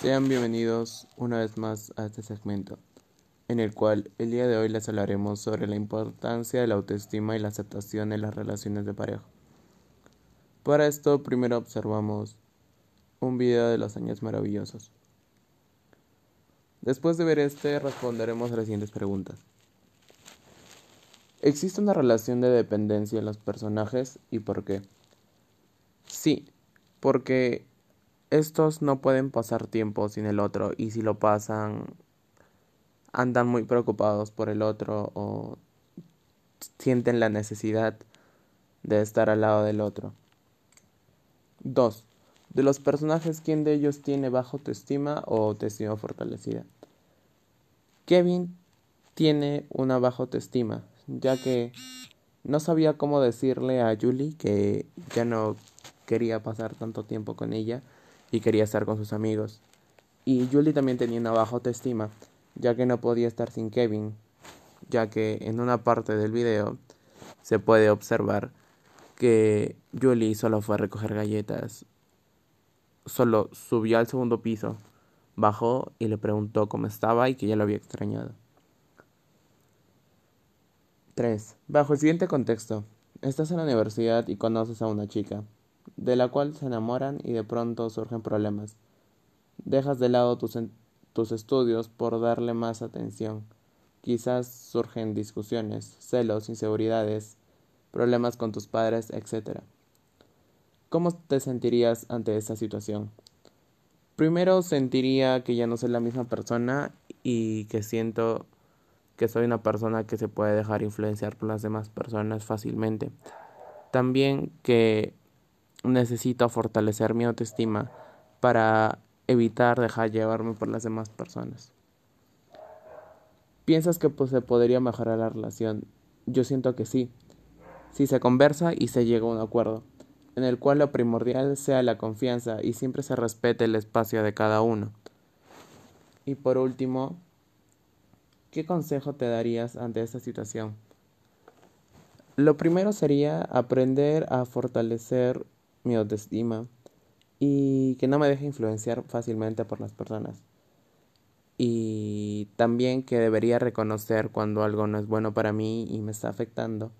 Sean bienvenidos una vez más a este segmento, en el cual el día de hoy les hablaremos sobre la importancia de la autoestima y la aceptación en las relaciones de pareja. Para esto primero observamos un video de los años maravillosos. Después de ver este responderemos a las siguientes preguntas. ¿Existe una relación de dependencia en los personajes y por qué? Sí, porque estos no pueden pasar tiempo sin el otro y si lo pasan andan muy preocupados por el otro o sienten la necesidad de estar al lado del otro. 2. De los personajes, ¿quién de ellos tiene baja autoestima o autoestima fortalecida? Kevin tiene una baja autoestima, ya que no sabía cómo decirle a Julie que ya no quería pasar tanto tiempo con ella y quería estar con sus amigos. Y Julie también tenía una baja autoestima, ya que no podía estar sin Kevin, ya que en una parte del video se puede observar que Julie solo fue a recoger galletas, solo subió al segundo piso, bajó y le preguntó cómo estaba y que ya lo había extrañado. 3. Bajo el siguiente contexto, estás en la universidad y conoces a una chica de la cual se enamoran y de pronto surgen problemas. Dejas de lado tus, tus estudios por darle más atención. Quizás surgen discusiones, celos, inseguridades, problemas con tus padres, etc. ¿Cómo te sentirías ante esta situación? Primero sentiría que ya no soy la misma persona y que siento que soy una persona que se puede dejar influenciar por las demás personas fácilmente. También que necesito fortalecer mi autoestima para evitar dejar llevarme por las demás personas. ¿Piensas que pues, se podría mejorar la relación? Yo siento que sí. Si se conversa y se llega a un acuerdo, en el cual lo primordial sea la confianza y siempre se respete el espacio de cada uno. Y por último, ¿qué consejo te darías ante esta situación? Lo primero sería aprender a fortalecer mi autoestima y que no me deje influenciar fácilmente por las personas. Y también que debería reconocer cuando algo no es bueno para mí y me está afectando